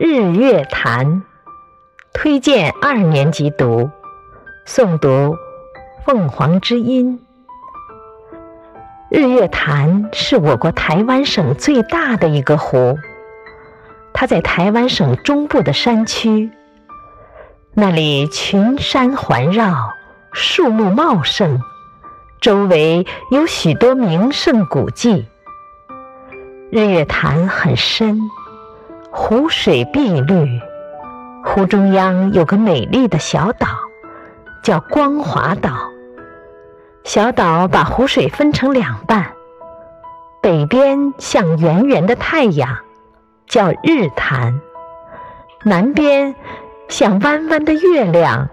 日月潭，推荐二年级读，诵读《凤凰之音》。日月潭是我国台湾省最大的一个湖，它在台湾省中部的山区，那里群山环绕，树木茂盛，周围有许多名胜古迹。日月潭很深。湖水碧绿，湖中央有个美丽的小岛，叫光华岛。小岛把湖水分成两半，北边像圆圆的太阳，叫日潭；南边像弯弯的月亮，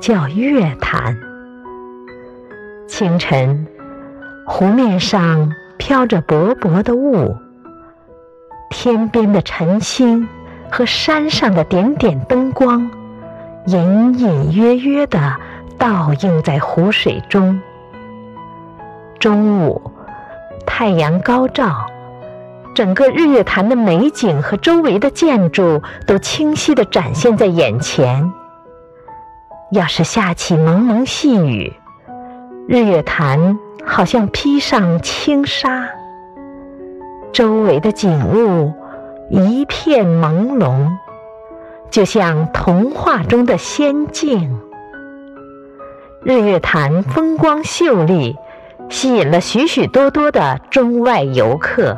叫月潭。清晨，湖面上飘着薄薄的雾。天边的晨星和山上的点点灯光，隐隐约约地倒映在湖水中。中午，太阳高照，整个日月潭的美景和周围的建筑都清晰地展现在眼前。要是下起蒙蒙细雨，日月潭好像披上轻纱。周围的景物一片朦胧，就像童话中的仙境。日月潭风光秀丽，吸引了许许多多的中外游客。